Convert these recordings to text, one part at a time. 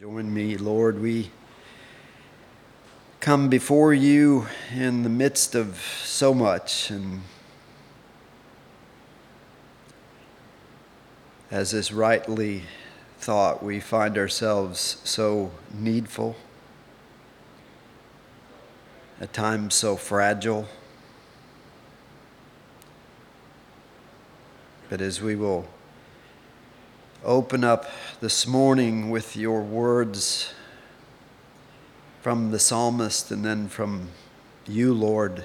Join me, Lord. We come before you in the midst of so much, and as is rightly thought, we find ourselves so needful, at times so fragile. But as we will open up this morning with your words from the psalmist and then from you, Lord,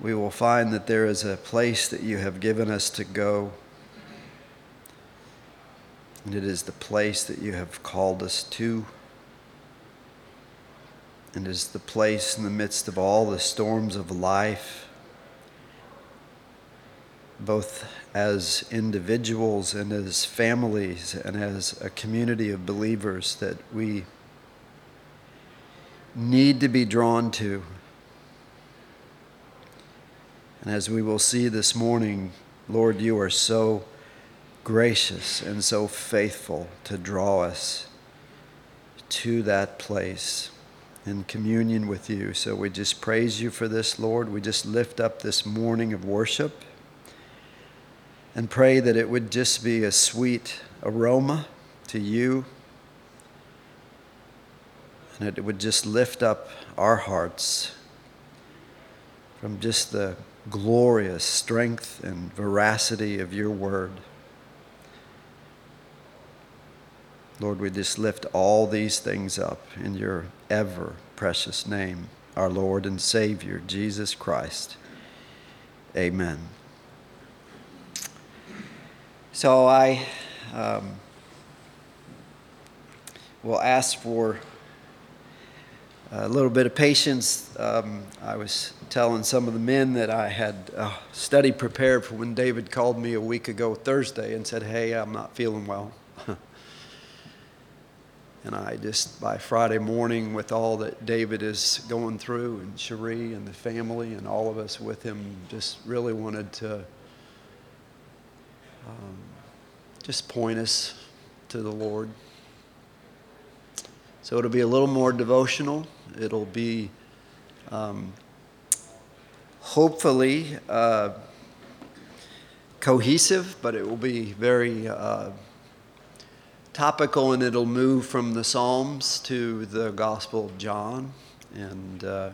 we will find that there is a place that you have given us to go. And it is the place that you have called us to. And it is the place in the midst of all the storms of life both as individuals and as families and as a community of believers that we need to be drawn to. And as we will see this morning, Lord, you are so gracious and so faithful to draw us to that place in communion with you. So we just praise you for this, Lord. We just lift up this morning of worship and pray that it would just be a sweet aroma to you and it would just lift up our hearts from just the glorious strength and veracity of your word. Lord, we just lift all these things up in your ever precious name, our Lord and Savior, Jesus Christ. Amen. So I um, will ask for a little bit of patience. Um, I was telling some of the men that I had a study prepared for when David called me a week ago Thursday and said, Hey, I'm not feeling well. and I just, by Friday morning, with all that David is going through, and Cherie and the family, and all of us with him, just really wanted to. Um, just point us to the Lord. So it'll be a little more devotional. It'll be um, hopefully uh, cohesive, but it will be very uh, topical and it'll move from the Psalms to the Gospel of John. And uh,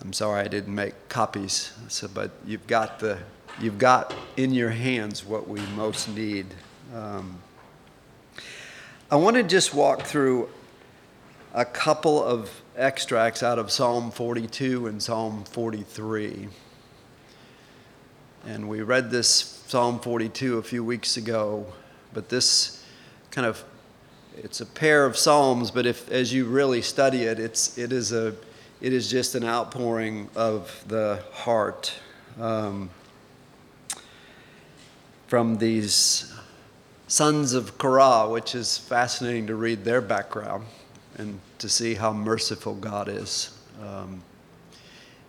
I'm sorry I didn't make copies, so, but you've got the you've got in your hands what we most need. Um, I want to just walk through a couple of extracts out of Psalm 42 and Psalm 43. And we read this Psalm 42 a few weeks ago, but this kind of it's a pair of psalms, but if as you really study it, it's it is a it is just an outpouring of the heart. Um, from these sons of Korah, which is fascinating to read their background and to see how merciful God is um,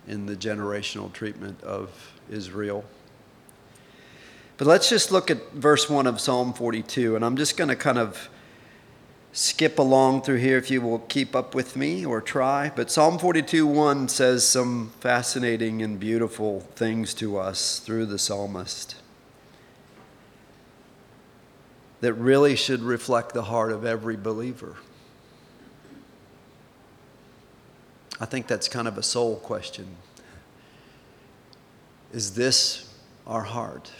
in the generational treatment of Israel. But let's just look at verse 1 of Psalm 42, and I'm just going to kind of skip along through here if you will keep up with me or try. But Psalm 42 1 says some fascinating and beautiful things to us through the psalmist that really should reflect the heart of every believer? I think that's kind of a soul question. Is this our heart?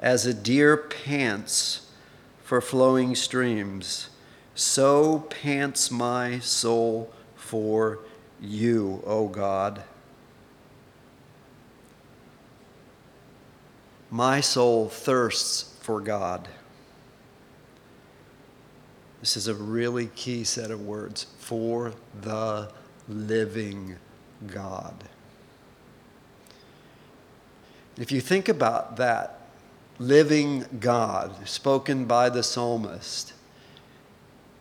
As a deer pants for flowing streams, so pants my soul for you, O God. My soul thirsts for God. This is a really key set of words for the living God. If you think about that living God spoken by the psalmist,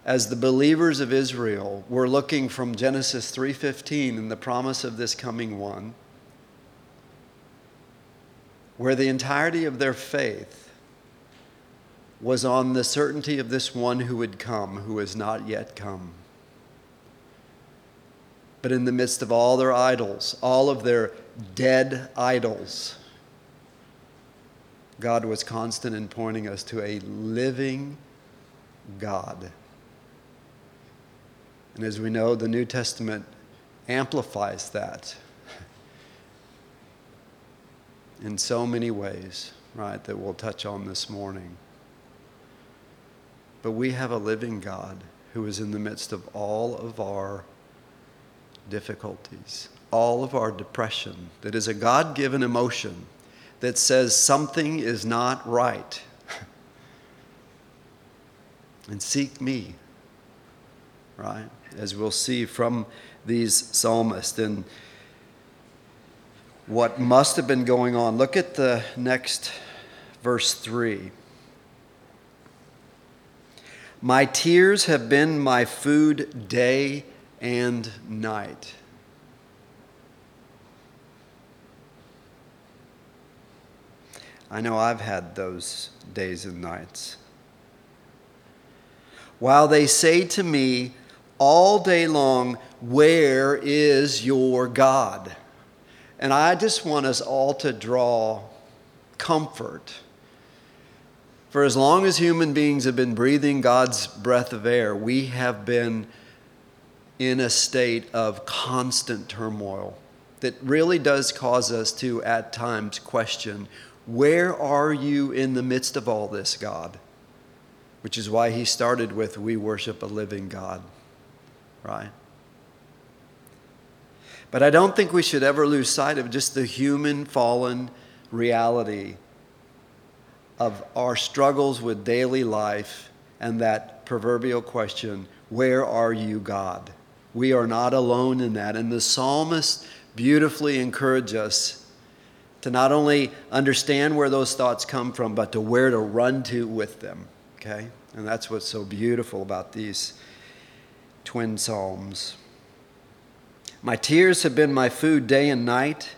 as the believers of Israel were looking from Genesis 3:15 and the promise of this coming one, where the entirety of their faith was on the certainty of this one who would come, who has not yet come. But in the midst of all their idols, all of their dead idols, God was constant in pointing us to a living God. And as we know, the New Testament amplifies that in so many ways, right, that we'll touch on this morning. But we have a living God who is in the midst of all of our difficulties, all of our depression, that is a God given emotion that says something is not right. and seek me, right? As we'll see from these psalmists and what must have been going on. Look at the next verse 3. My tears have been my food day and night. I know I've had those days and nights. While they say to me all day long, Where is your God? And I just want us all to draw comfort. For as long as human beings have been breathing God's breath of air, we have been in a state of constant turmoil that really does cause us to, at times, question where are you in the midst of all this, God? Which is why he started with, We worship a living God, right? But I don't think we should ever lose sight of just the human fallen reality of our struggles with daily life and that proverbial question, Where are you, God? We are not alone in that. And the psalmist beautifully encourage us to not only understand where those thoughts come from, but to where to run to with them. Okay? And that's what's so beautiful about these twin psalms. My tears have been my food day and night.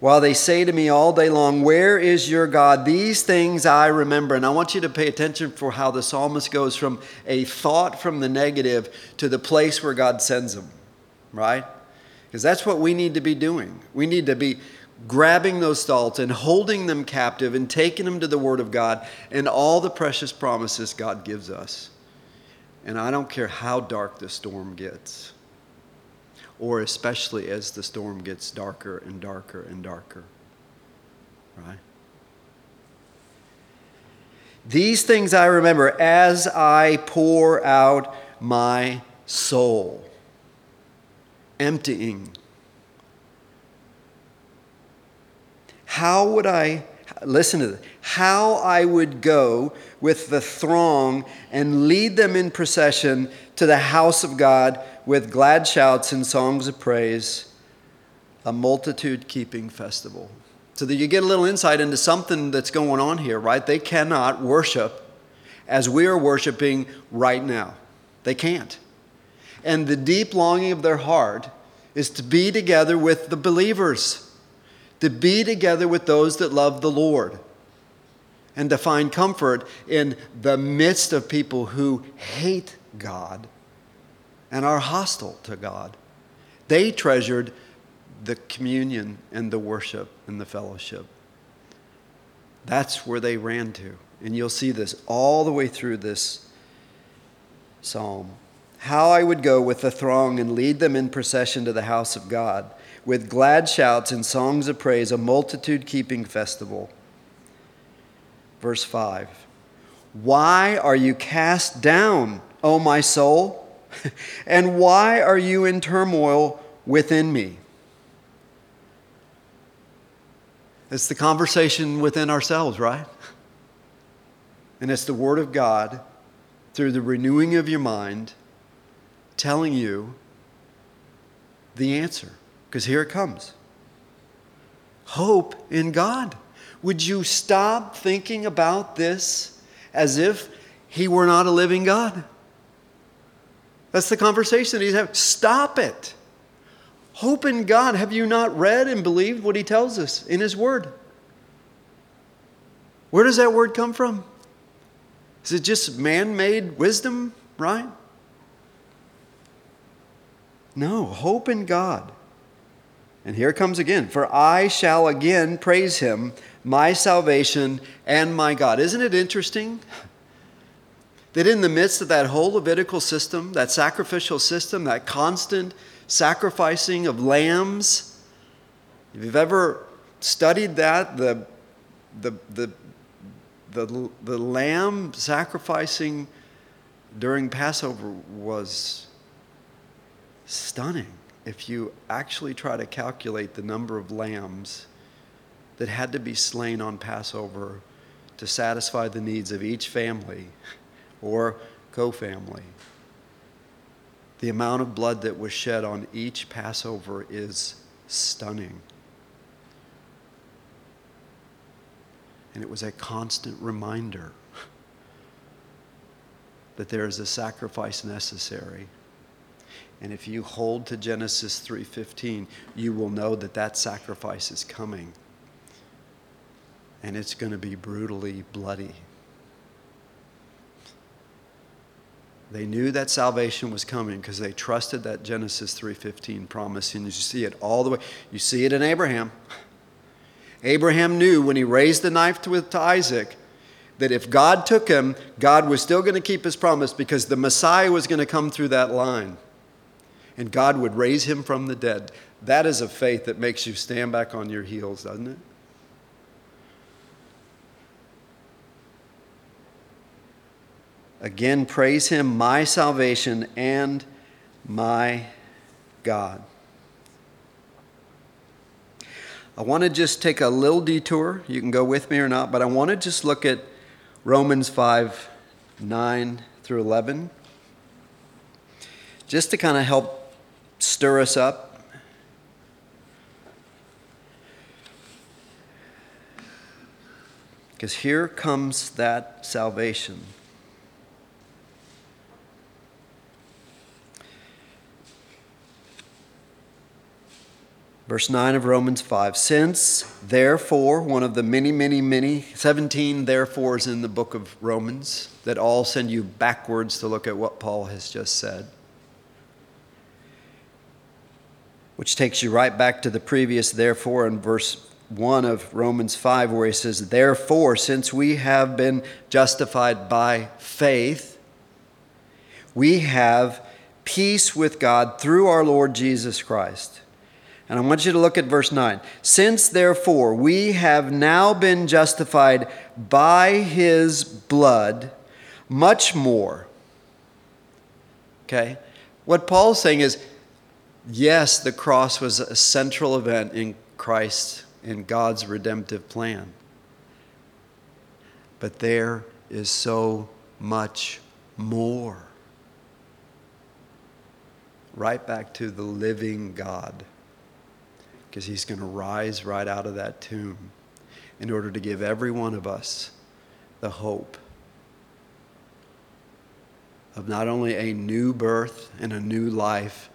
While they say to me all day long, Where is your God? These things I remember. And I want you to pay attention for how the psalmist goes from a thought from the negative to the place where God sends him, right? Because that's what we need to be doing. We need to be grabbing those thoughts and holding them captive and taking them to the Word of God and all the precious promises God gives us. And I don't care how dark the storm gets or especially as the storm gets darker and darker and darker. Right? These things I remember as I pour out my soul, emptying. How would I, listen to this, how I would go with the throng and lead them in procession to the house of God with glad shouts and songs of praise, a multitude keeping festival. So that you get a little insight into something that's going on here, right? They cannot worship as we are worshiping right now. They can't. And the deep longing of their heart is to be together with the believers, to be together with those that love the Lord, and to find comfort in the midst of people who hate God and are hostile to God. They treasured the communion and the worship and the fellowship. That's where they ran to. And you'll see this all the way through this psalm. How I would go with the throng and lead them in procession to the house of God, with glad shouts and songs of praise, a multitude keeping festival. Verse 5 Why are you cast down, O my soul? and why are you in turmoil within me? It's the conversation within ourselves, right? And it's the Word of God through the renewing of your mind telling you the answer. Because here it comes hope in God. Would you stop thinking about this as if He were not a living God? That's the conversation he's having. Stop it. Hope in God. Have you not read and believed what he tells us in his word? Where does that word come from? Is it just man made wisdom, right? No, hope in God. And here comes again. For I shall again praise him, my salvation and my God. Isn't it interesting that in the midst of that whole Levitical system, that sacrificial system, that constant sacrificing of lambs, if you've ever studied that, the, the, the, the, the lamb sacrificing during Passover was stunning. If you actually try to calculate the number of lambs that had to be slain on Passover to satisfy the needs of each family or co family, the amount of blood that was shed on each Passover is stunning. And it was a constant reminder that there is a sacrifice necessary. And if you hold to Genesis 3:15, you will know that that sacrifice is coming. And it's going to be brutally bloody. They knew that salvation was coming because they trusted that Genesis 3:15 promise and you see it all the way. You see it in Abraham. Abraham knew when he raised the knife to, to Isaac that if God took him, God was still going to keep his promise because the Messiah was going to come through that line. And God would raise him from the dead. That is a faith that makes you stand back on your heels, doesn't it? Again, praise him, my salvation and my God. I want to just take a little detour. You can go with me or not, but I want to just look at Romans 5 9 through 11, just to kind of help stir us up. Because here comes that salvation. Verse 9 of Romans 5. Since, therefore, one of the many, many, many, 17 therefores in the book of Romans that all send you backwards to look at what Paul has just said, which takes you right back to the previous therefore in verse 1 of Romans 5, where he says, Therefore, since we have been justified by faith, we have peace with God through our Lord Jesus Christ and I want you to look at verse 9. Since therefore we have now been justified by his blood, much more. Okay? What Paul's saying is yes, the cross was a central event in Christ, in God's redemptive plan. But there is so much more. Right back to the living God he's going to rise right out of that tomb in order to give every one of us the hope of not only a new birth and a new life,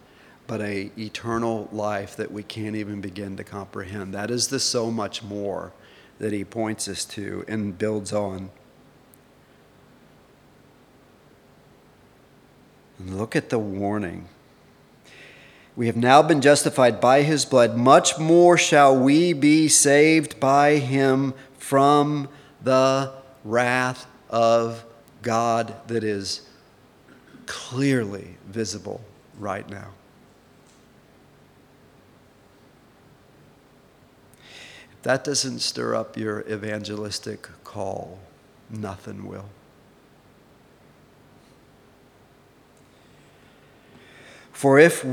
but a eternal life that we can't even begin to comprehend. That is the so much more that he points us to and builds on. And look at the warning. We have now been justified by his blood. Much more shall we be saved by him from the wrath of God that is clearly visible right now. If that doesn't stir up your evangelistic call, nothing will. For if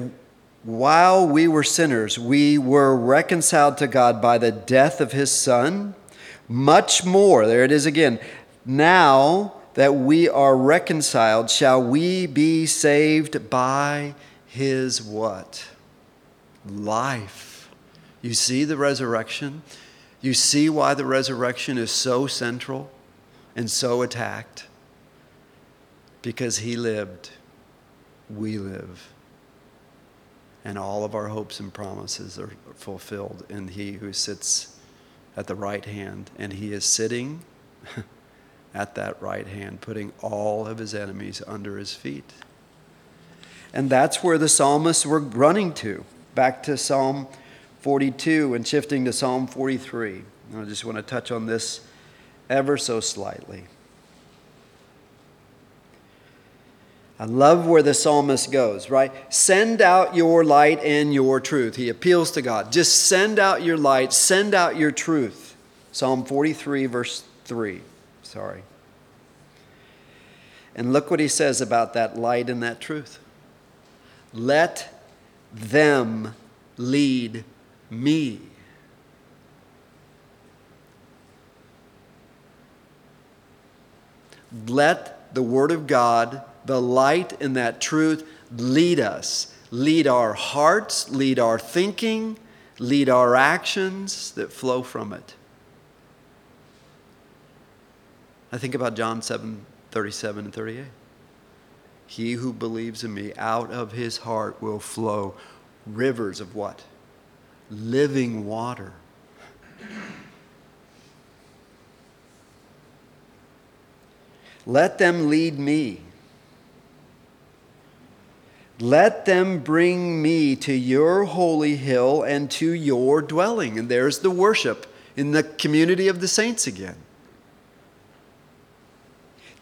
while we were sinners, we were reconciled to God by the death of his Son. Much more, there it is again. Now that we are reconciled, shall we be saved by his what? Life. You see the resurrection? You see why the resurrection is so central and so attacked? Because he lived, we live and all of our hopes and promises are fulfilled in He who sits at the right hand. And He is sitting at that right hand, putting all of his enemies under his feet. And that's where the psalmists were running to, back to Psalm 42 and shifting to Psalm 43. And I just want to touch on this ever so slightly. I love where the psalmist goes, right? Send out your light and your truth. He appeals to God. Just send out your light, send out your truth. Psalm 43, verse 3. Sorry. And look what he says about that light and that truth. Let them lead me. Let the Word of God, the light and that truth, lead us. Lead our hearts, lead our thinking, lead our actions that flow from it. I think about John 7 37 and 38. He who believes in me, out of his heart will flow rivers of what? Living water. Let them lead me. Let them bring me to your holy hill and to your dwelling. And there's the worship in the community of the saints again.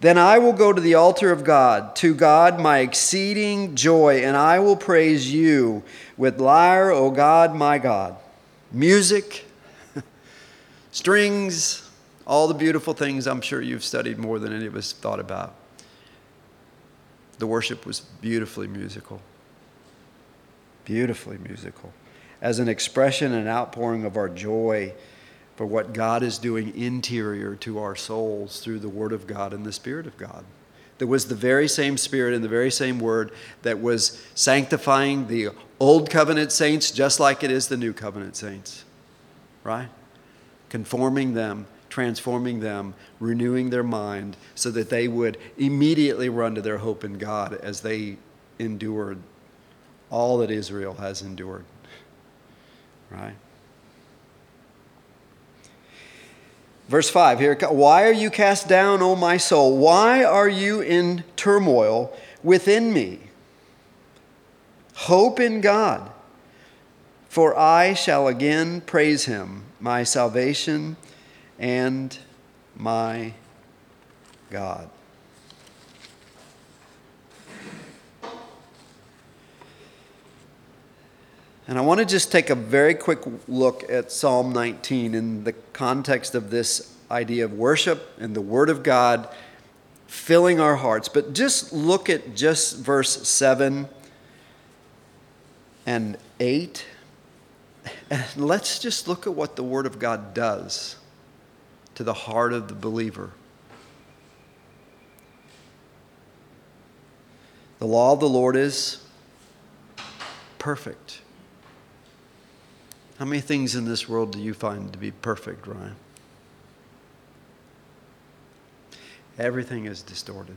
Then I will go to the altar of God, to God my exceeding joy, and I will praise you with lyre, O God, my God. Music, strings, all the beautiful things I'm sure you've studied more than any of us thought about. The worship was beautifully musical. Beautifully musical. As an expression and outpouring of our joy for what God is doing interior to our souls through the Word of God and the Spirit of God. There was the very same Spirit and the very same Word that was sanctifying the Old Covenant saints just like it is the New Covenant saints, right? Conforming them, transforming them, renewing their mind so that they would immediately run to their hope in God as they endured all that Israel has endured, right? Verse 5 here, why are you cast down, O my soul? Why are you in turmoil within me? Hope in God, for I shall again praise him, my salvation and my God. And I want to just take a very quick look at Psalm 19 in the context of this idea of worship and the Word of God filling our hearts. But just look at just verse 7 and 8. And let's just look at what the Word of God does to the heart of the believer. The law of the Lord is perfect how many things in this world do you find to be perfect, Ryan? Everything is distorted.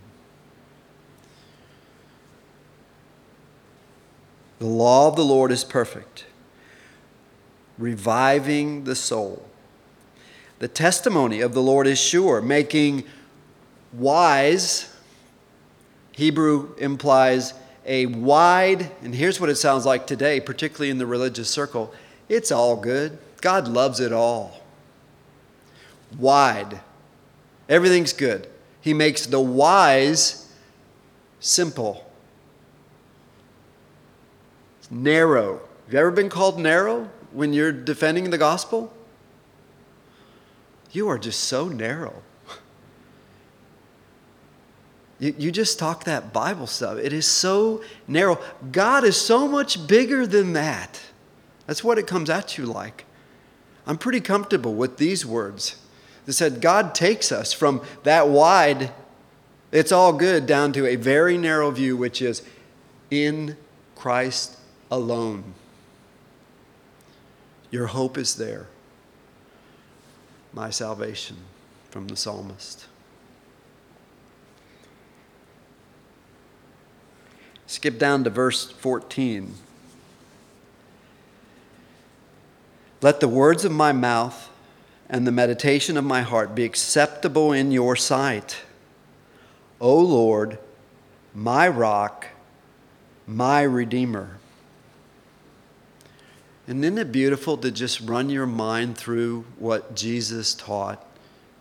The law of the Lord is perfect, reviving the soul. The testimony of the Lord is sure, making wise. Hebrew implies a wide, and here's what it sounds like today, particularly in the religious circle it's all good. God loves it all. Wide. Everything's good. He makes the wise simple. Narrow. Have you ever been called narrow when you're defending the gospel? You are just so narrow. You, you just talk that Bible stuff. It is so narrow. God is so much bigger than that. That's what it comes at you like. I'm pretty comfortable with these words that said God takes us from that wide, it's all good, down to a very narrow view, which is in Christ alone. Your hope is there. My salvation from the psalmist. Skip down to verse 14. Let the words of my mouth and the meditation of my heart be acceptable in your sight. O Lord, my rock, my redeemer. And isn't it beautiful to just run your mind through what Jesus taught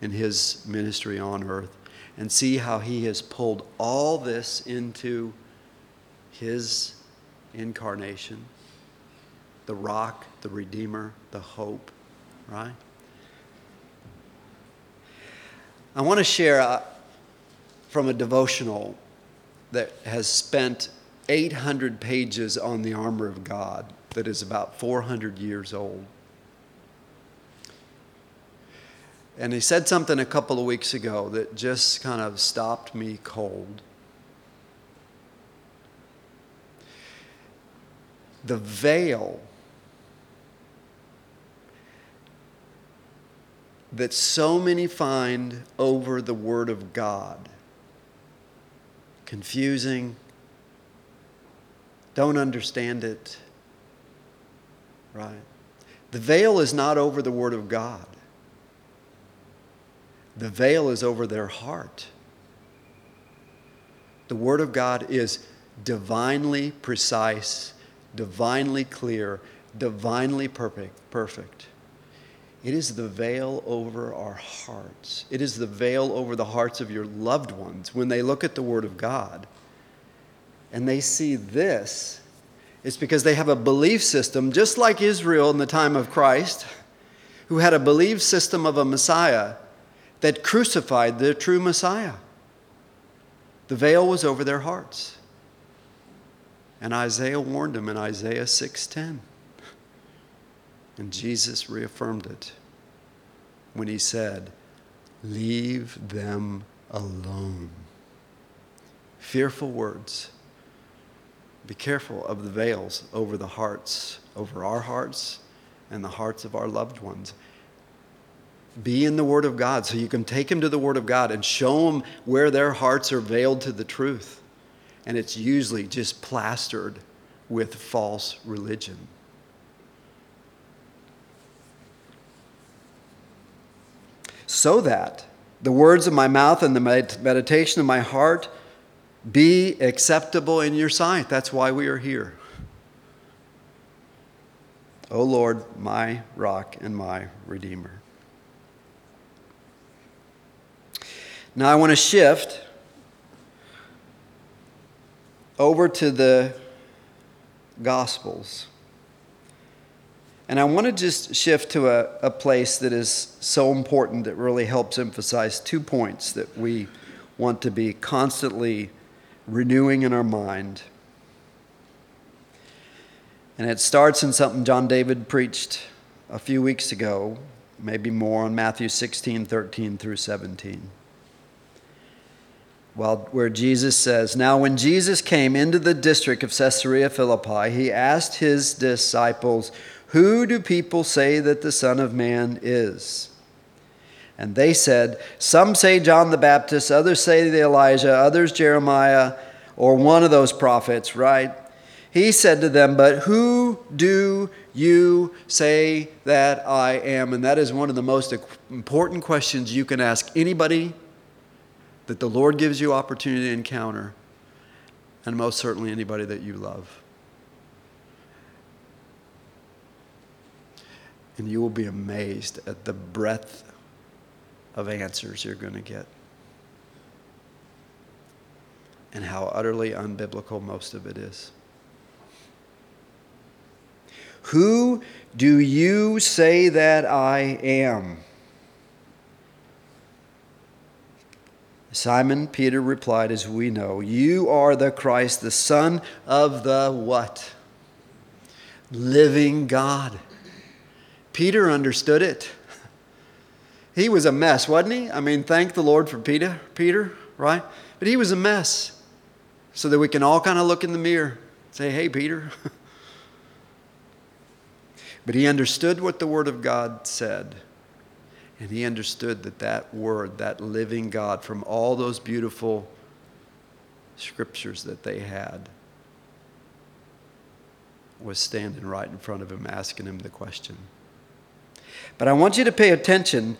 in his ministry on earth and see how he has pulled all this into his incarnation the rock, the redeemer, the hope, right? I want to share uh, from a devotional that has spent 800 pages on the armor of God that is about 400 years old. And he said something a couple of weeks ago that just kind of stopped me cold. The veil that so many find over the Word of God confusing, don't understand it, right? The veil is not over the Word of God, the veil is over their heart. The Word of God is divinely precise, divinely clear, divinely perfect. perfect. It is the veil over our hearts. It is the veil over the hearts of your loved ones when they look at the Word of God and they see this. It's because they have a belief system, just like Israel in the time of Christ, who had a belief system of a Messiah that crucified the true Messiah. The veil was over their hearts. And Isaiah warned them in Isaiah 6:10. And Jesus reaffirmed it when he said, Leave them alone. Fearful words. Be careful of the veils over the hearts, over our hearts and the hearts of our loved ones. Be in the Word of God so you can take them to the Word of God and show them where their hearts are veiled to the truth. And it's usually just plastered with false religion. so that the words of my mouth and the meditation of my heart be acceptable in your sight. That's why we are here. O Lord, my rock and my redeemer. Now I want to shift over to the Gospels. And I want to just shift to a, a place that is so important that really helps emphasize two points that we want to be constantly renewing in our mind. And it starts in something John David preached a few weeks ago, maybe more on Matthew 16, 13 through 17. Well, where Jesus says, Now when Jesus came into the district of Caesarea Philippi, he asked his disciples, who do people say that the Son of Man is? And they said, Some say John the Baptist, others say the Elijah, others Jeremiah, or one of those prophets, right? He said to them, But who do you say that I am? And that is one of the most important questions you can ask anybody that the Lord gives you opportunity to encounter, and most certainly anybody that you love. And you will be amazed at the breadth of answers you're going to get. And how utterly unbiblical most of it is. Who do you say that I am? Simon Peter replied, as we know, You are the Christ, the Son of the what? Living God. Peter understood it. He was a mess, wasn't he? I mean, thank the Lord for Peter, Peter, right? But he was a mess. So that we can all kind of look in the mirror, say, "Hey, Peter." but he understood what the word of God said. And he understood that that word, that living God from all those beautiful scriptures that they had was standing right in front of him asking him the question. But I want you to pay attention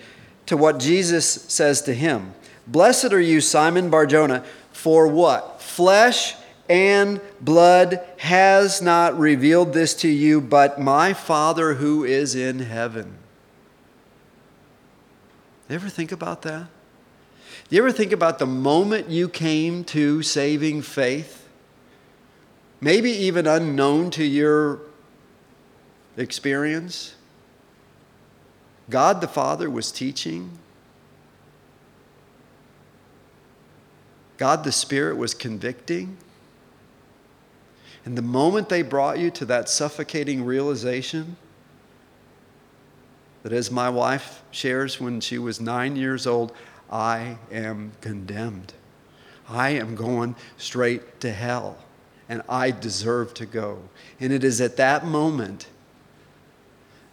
to what Jesus says to him. Blessed are you, Simon Barjona, for what? Flesh and blood has not revealed this to you, but my Father who is in heaven. You ever think about that? Do you ever think about the moment you came to saving faith? Maybe even unknown to your experience? God the Father was teaching. God the Spirit was convicting. And the moment they brought you to that suffocating realization, that as my wife shares when she was nine years old, I am condemned. I am going straight to hell, and I deserve to go. And it is at that moment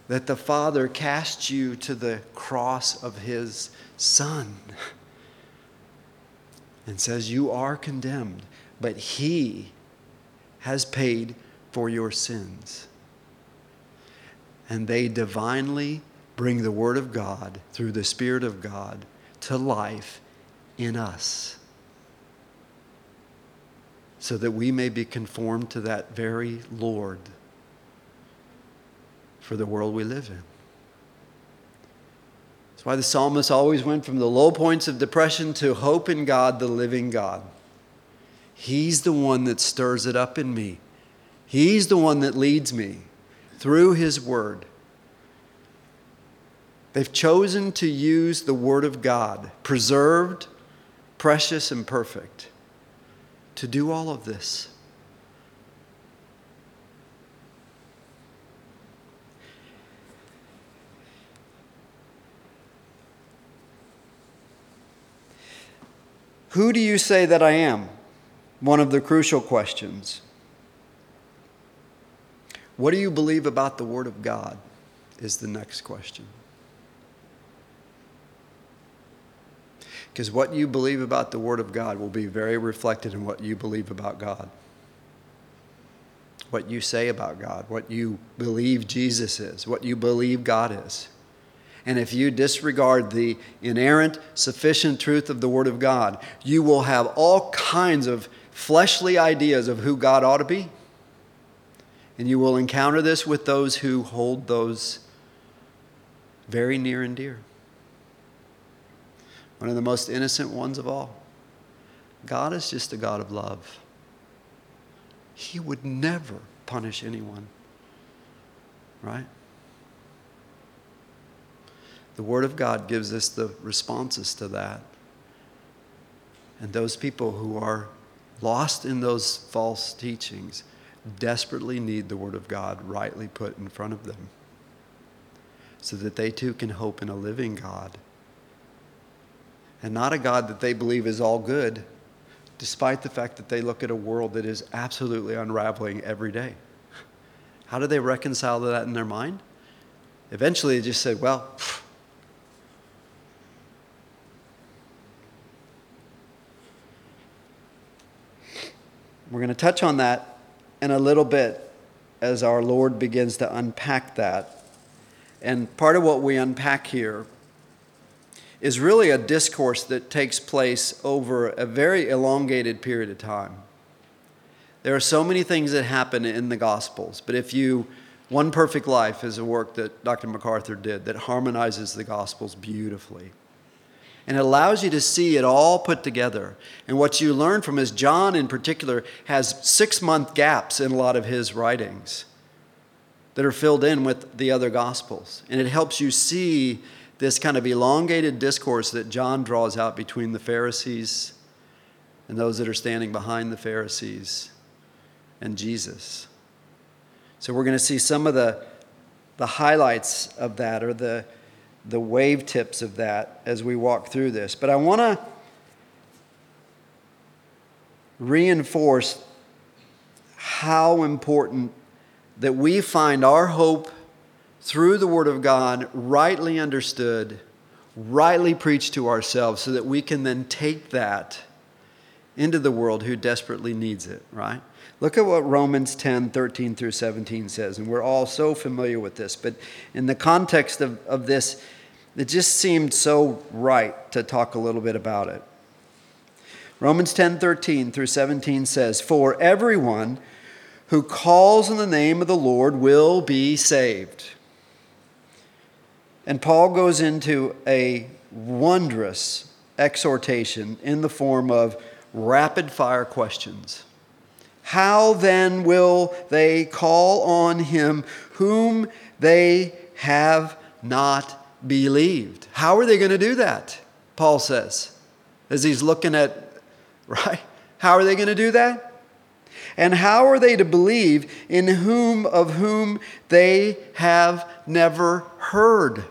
that the Father cast you to the cross of His Son and says, You are condemned, but He has paid for your sins. And they divinely bring the Word of God through the Spirit of God to life in us so that we may be conformed to that very Lord for the world we live in. That's why the psalmist always went from the low points of depression to hope in God, the living God. He's the one that stirs it up in me. He's the one that leads me through His Word. They've chosen to use the Word of God, preserved, precious, and perfect, to do all of this. Who do you say that I am? One of the crucial questions. What do you believe about the Word of God? Is the next question. Because what you believe about the Word of God will be very reflected in what you believe about God. What you say about God, what you believe Jesus is, what you believe God is. And if you disregard the inerrant, sufficient truth of the Word of God, you will have all kinds of fleshly ideas of who God ought to be. And you will encounter this with those who hold those very near and dear. One of the most innocent ones of all. God is just a God of love. He would never punish anyone, right? The Word of God gives us the responses to that. And those people who are lost in those false teachings desperately need the Word of God rightly put in front of them so that they too can hope in a living God and not a God that they believe is all good, despite the fact that they look at a world that is absolutely unraveling every day. How do they reconcile that in their mind? Eventually, they just say, well, We're going to touch on that in a little bit as our Lord begins to unpack that. And part of what we unpack here is really a discourse that takes place over a very elongated period of time. There are so many things that happen in the Gospels, but if you, One Perfect Life is a work that Dr. MacArthur did that harmonizes the Gospels beautifully. And it allows you to see it all put together. And what you learn from is John, in particular, has six month gaps in a lot of his writings that are filled in with the other Gospels. And it helps you see this kind of elongated discourse that John draws out between the Pharisees and those that are standing behind the Pharisees and Jesus. So we're going to see some of the, the highlights of that or the the wave tips of that as we walk through this. But I want to reinforce how important that we find our hope through the Word of God rightly understood, rightly preached to ourselves, so that we can then take that into the world who desperately needs it, right? Look at what Romans 10 13 through 17 says. And we're all so familiar with this, but in the context of, of this, it just seemed so right to talk a little bit about it. Romans 10 13 through 17 says, For everyone who calls on the name of the Lord will be saved. And Paul goes into a wondrous exhortation in the form of rapid fire questions. How then will they call on him whom they have not believed? How are they going to do that? Paul says, as he's looking at, right? How are they going to do that? And how are they to believe in whom of whom they have never heard?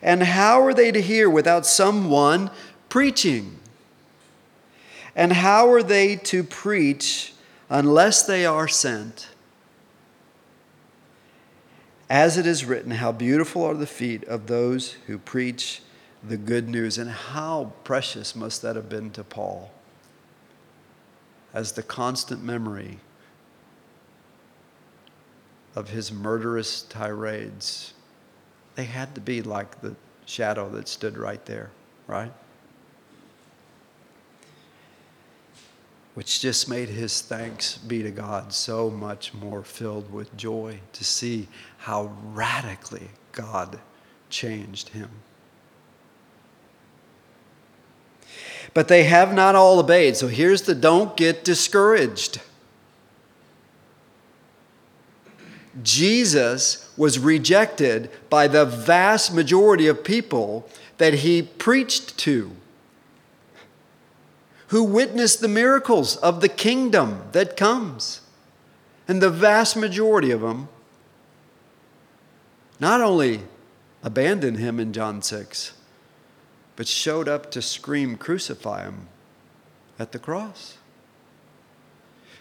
And how are they to hear without someone preaching? And how are they to preach unless they are sent? As it is written, how beautiful are the feet of those who preach the good news. And how precious must that have been to Paul as the constant memory of his murderous tirades they had to be like the shadow that stood right there, right? Which just made his thanks be to God so much more filled with joy to see how radically God changed him. But they have not all obeyed. So here's the don't get discouraged. Jesus was rejected by the vast majority of people that he preached to, who witnessed the miracles of the kingdom that comes. And the vast majority of them not only abandoned him in John 6, but showed up to scream, Crucify him at the cross.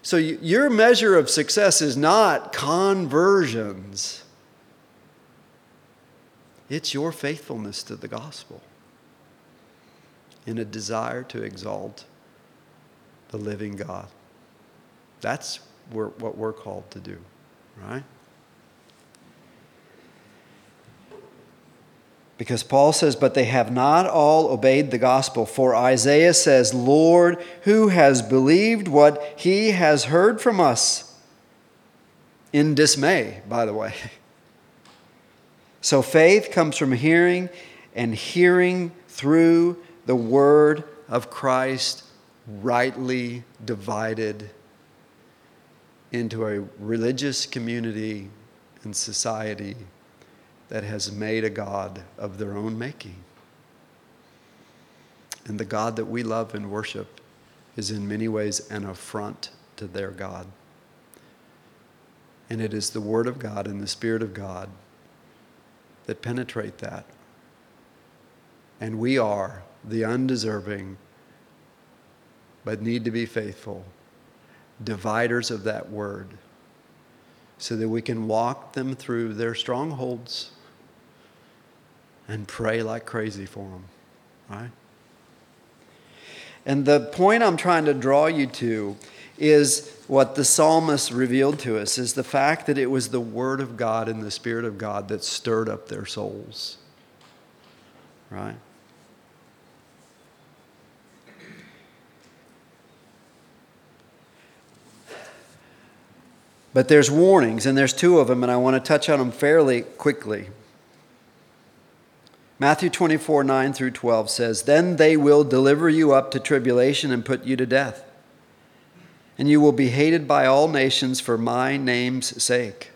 So, your measure of success is not conversions, it's your faithfulness to the gospel in a desire to exalt the living God. That's what we're called to do, right? Because Paul says, But they have not all obeyed the gospel. For Isaiah says, Lord, who has believed what he has heard from us? In dismay, by the way. So faith comes from hearing, and hearing through the word of Christ, rightly divided into a religious community and society that has made a God of their own making. And the God that we love and worship is in many ways an affront to their God. And it is the Word of God and the Spirit of God that penetrate that. And we are the undeserving, but need to be faithful, dividers of that Word, so that we can walk them through their strongholds and pray like crazy for them, right? And the point I'm trying to draw you to is what the psalmist revealed to us is the fact that it was the word of God and the spirit of God that stirred up their souls. Right? But there's warnings, and there's two of them, and I want to touch on them fairly quickly. Matthew 24, 9 through 12 says, Then they will deliver you up to tribulation and put you to death. And you will be hated by all nations for my name's sake.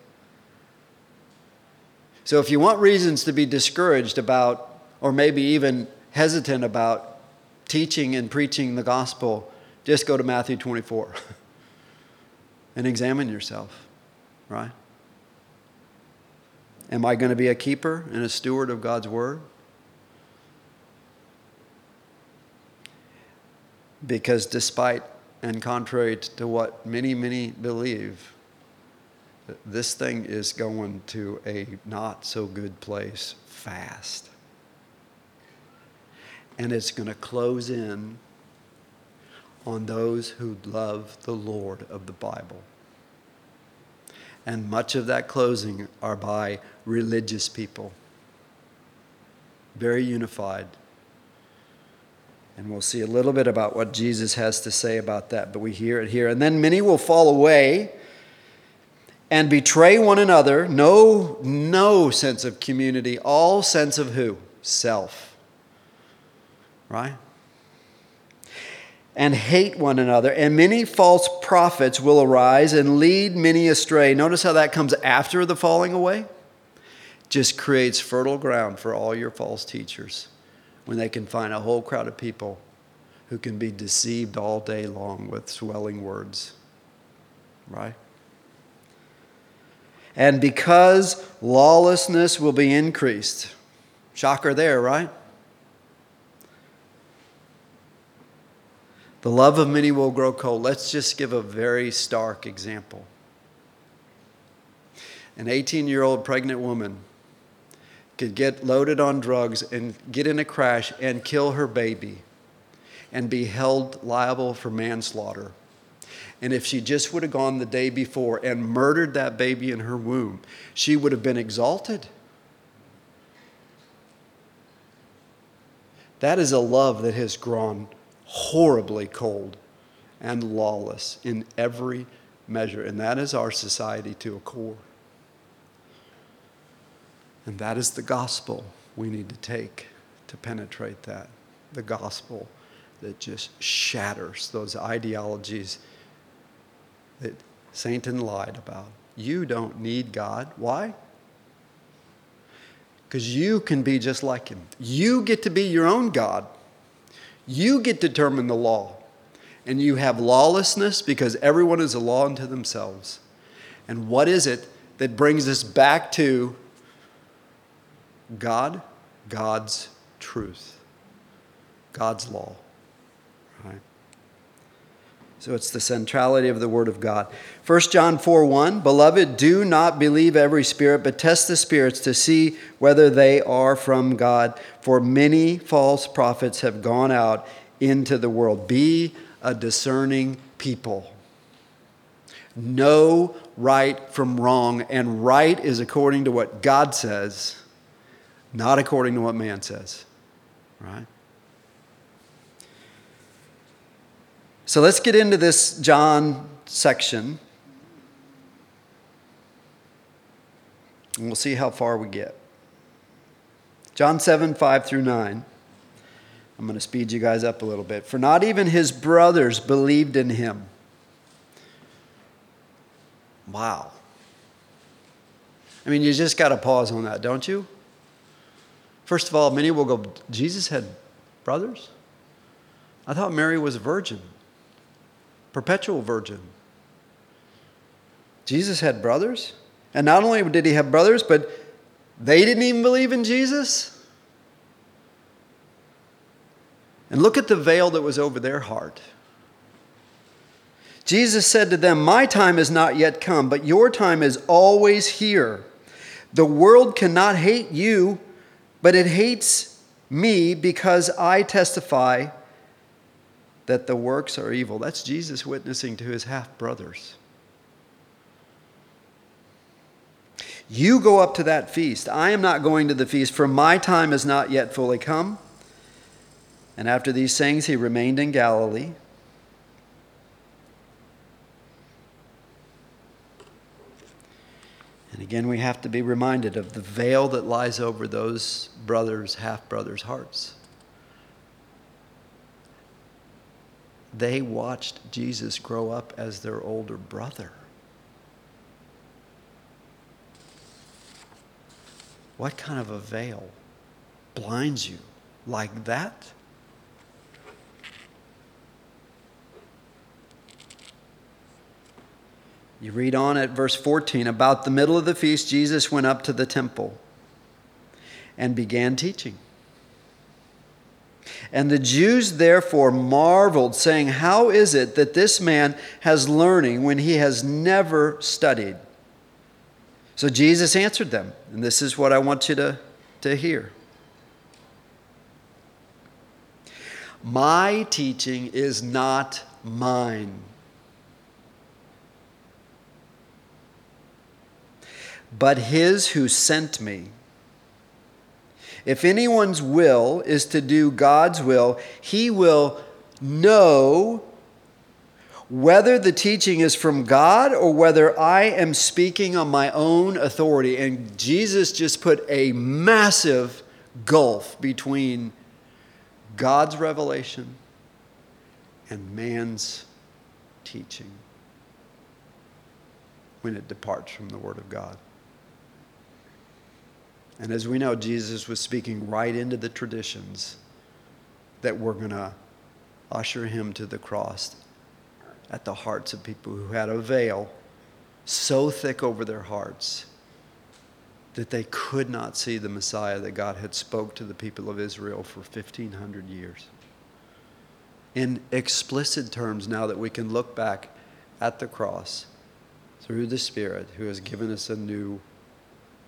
So, if you want reasons to be discouraged about, or maybe even hesitant about teaching and preaching the gospel, just go to Matthew 24 and examine yourself, right? Am I going to be a keeper and a steward of God's word? Because despite and contrary to what many, many believe, this thing is going to a not so good place fast. And it's going to close in on those who love the Lord of the Bible. And much of that closing are by religious people. Very unified. And we'll see a little bit about what Jesus has to say about that, but we hear it here. And then many will fall away and betray one another. No, no sense of community, all sense of who? Self. Right? And hate one another. And many false prophets will arise and lead many astray. Notice how that comes after the falling away? Just creates fertile ground for all your false teachers when they can find a whole crowd of people who can be deceived all day long with swelling words. Right? And because lawlessness will be increased. Shocker there, right? The love of many will grow cold. Let's just give a very stark example. An 18 year old pregnant woman could get loaded on drugs and get in a crash and kill her baby and be held liable for manslaughter and if she just would have gone the day before and murdered that baby in her womb, she would have been exalted. That is a love that has grown horribly cold and lawless in every measure. And that is our society to a core. And that is the gospel we need to take to penetrate that. The gospel that just shatters those ideologies that Satan lied about. You don't need God. Why? Because you can be just like him. You get to be your own God. You get to determine the law. And you have lawlessness because everyone is a law unto themselves. And what is it that brings us back to God? God's truth, God's law. Right? So it's the centrality of the Word of God. 1 John 4 1 Beloved, do not believe every spirit, but test the spirits to see whether they are from God. For many false prophets have gone out into the world. Be a discerning people. Know right from wrong, and right is according to what God says, not according to what man says. Right? So let's get into this John section. And we'll see how far we get. John 7, 5 through 9. I'm going to speed you guys up a little bit. For not even his brothers believed in him. Wow. I mean, you just got to pause on that, don't you? First of all, many will go, Jesus had brothers? I thought Mary was a virgin perpetual virgin. Jesus had brothers. And not only did he have brothers, but they didn't even believe in Jesus. And look at the veil that was over their heart. Jesus said to them, My time is not yet come, but your time is always here. The world cannot hate you, but it hates me because I testify that the works are evil. That's Jesus witnessing to his half brothers. You go up to that feast. I am not going to the feast, for my time is not yet fully come. And after these things, he remained in Galilee. And again, we have to be reminded of the veil that lies over those brothers, half brothers' hearts. they watched Jesus grow up as their older brother. What kind of a veil blinds you like that? You read on at verse 14 about the middle of the feast, Jesus went up to the temple and began teaching. And the Jews therefore marveled, saying, How is it that this man has learning when he has never studied? So Jesus answered them, and this is what I want you to, to hear. My teaching is not mine. But his who sent me. If anyone's will is to do God's will, he will know whether the teaching is from God or whether I am speaking on my own authority. And Jesus just put a massive gulf between God's revelation and man's teaching when it departs from the Word of God. And as we know, Jesus was speaking right into the traditions that were going to usher him to the cross at the hearts of people who had a veil so thick over their hearts that they could not see the Messiah that God had spoke to the people of Israel for 1500 years. In explicit terms now that we can look back at the cross through the Spirit who has given us a new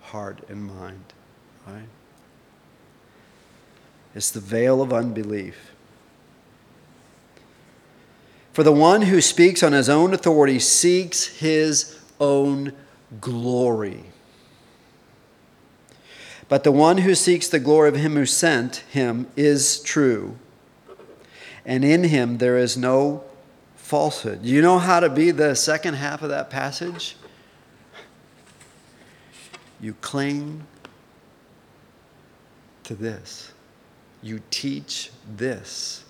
heart and mind, right? It's the veil of unbelief. For the one who speaks on his own authority seeks his own glory. But the one who seeks the glory of him who sent him is true, and in him there is no falsehood. You know how to be the second half of that passage? You cling to this, you teach this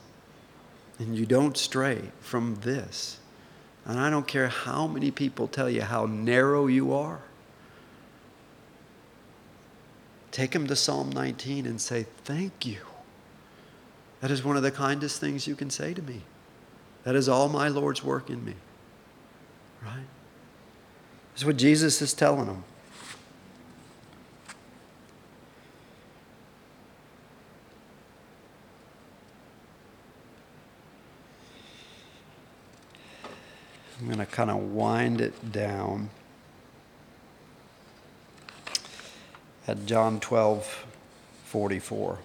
and you don't stray from this. And I don't care how many people tell you how narrow you are. Take them to Psalm 19 and say, Thank you. That is one of the kindest things you can say to me. That is all my Lord's work in me. Right? That's what Jesus is telling them. I'm going to kind of wind it down at John 12 44.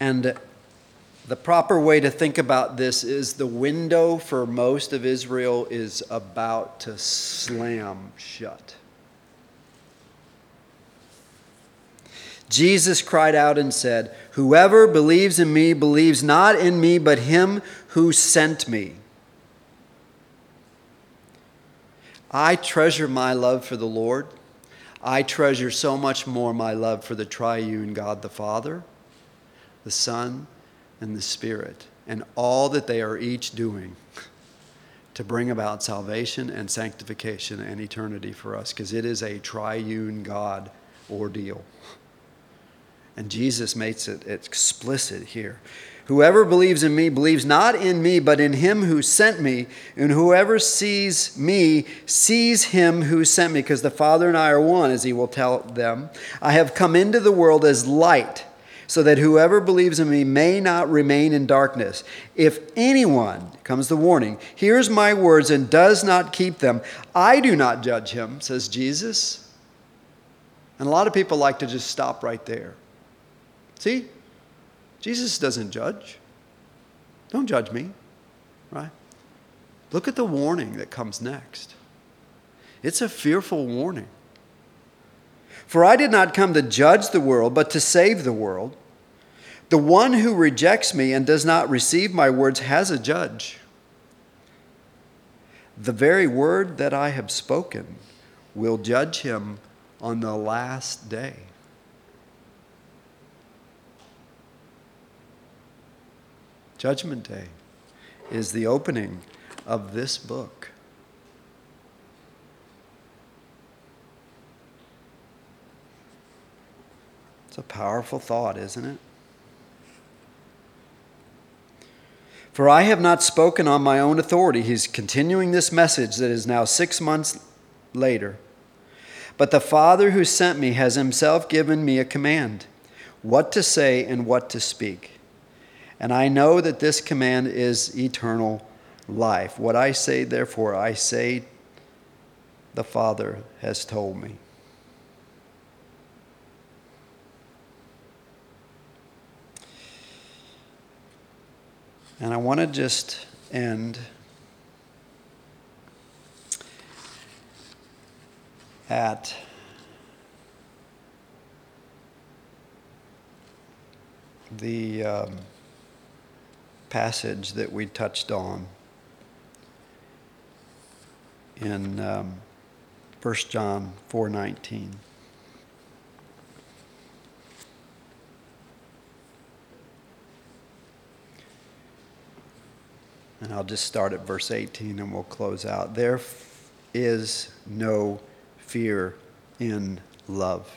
And the proper way to think about this is the window for most of Israel is about to slam shut. Jesus cried out and said, Whoever believes in me believes not in me, but him who sent me. I treasure my love for the Lord. I treasure so much more my love for the triune God the Father, the Son, and the Spirit, and all that they are each doing to bring about salvation and sanctification and eternity for us, because it is a triune God ordeal. And Jesus makes it explicit here. Whoever believes in me believes not in me, but in him who sent me. And whoever sees me sees him who sent me, because the Father and I are one, as he will tell them. I have come into the world as light, so that whoever believes in me may not remain in darkness. If anyone, comes the warning, hears my words and does not keep them, I do not judge him, says Jesus. And a lot of people like to just stop right there. See? Jesus doesn't judge. Don't judge me, right? Look at the warning that comes next. It's a fearful warning. For I did not come to judge the world, but to save the world. The one who rejects me and does not receive my words has a judge. The very word that I have spoken will judge him on the last day. Judgment Day is the opening of this book. It's a powerful thought, isn't it? For I have not spoken on my own authority. He's continuing this message that is now six months later. But the Father who sent me has himself given me a command what to say and what to speak. And I know that this command is eternal life. What I say, therefore, I say, the Father has told me. And I want to just end at the um, passage that we touched on in um, 1 John 4:19. And I'll just start at verse 18 and we'll close out. There is no fear in love.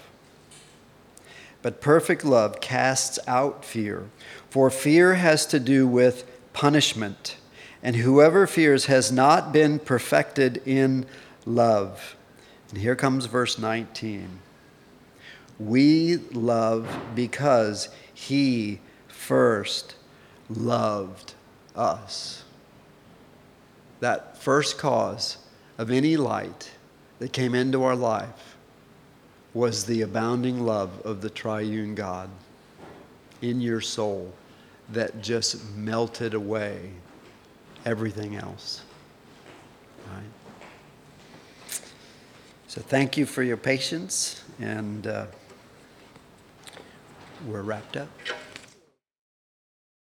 But perfect love casts out fear, for fear has to do with punishment, and whoever fears has not been perfected in love. And here comes verse 19. We love because he first loved us. That first cause of any light that came into our life was the abounding love of the triune God in your soul that just melted away everything else. Right? So thank you for your patience, and uh, we're wrapped up.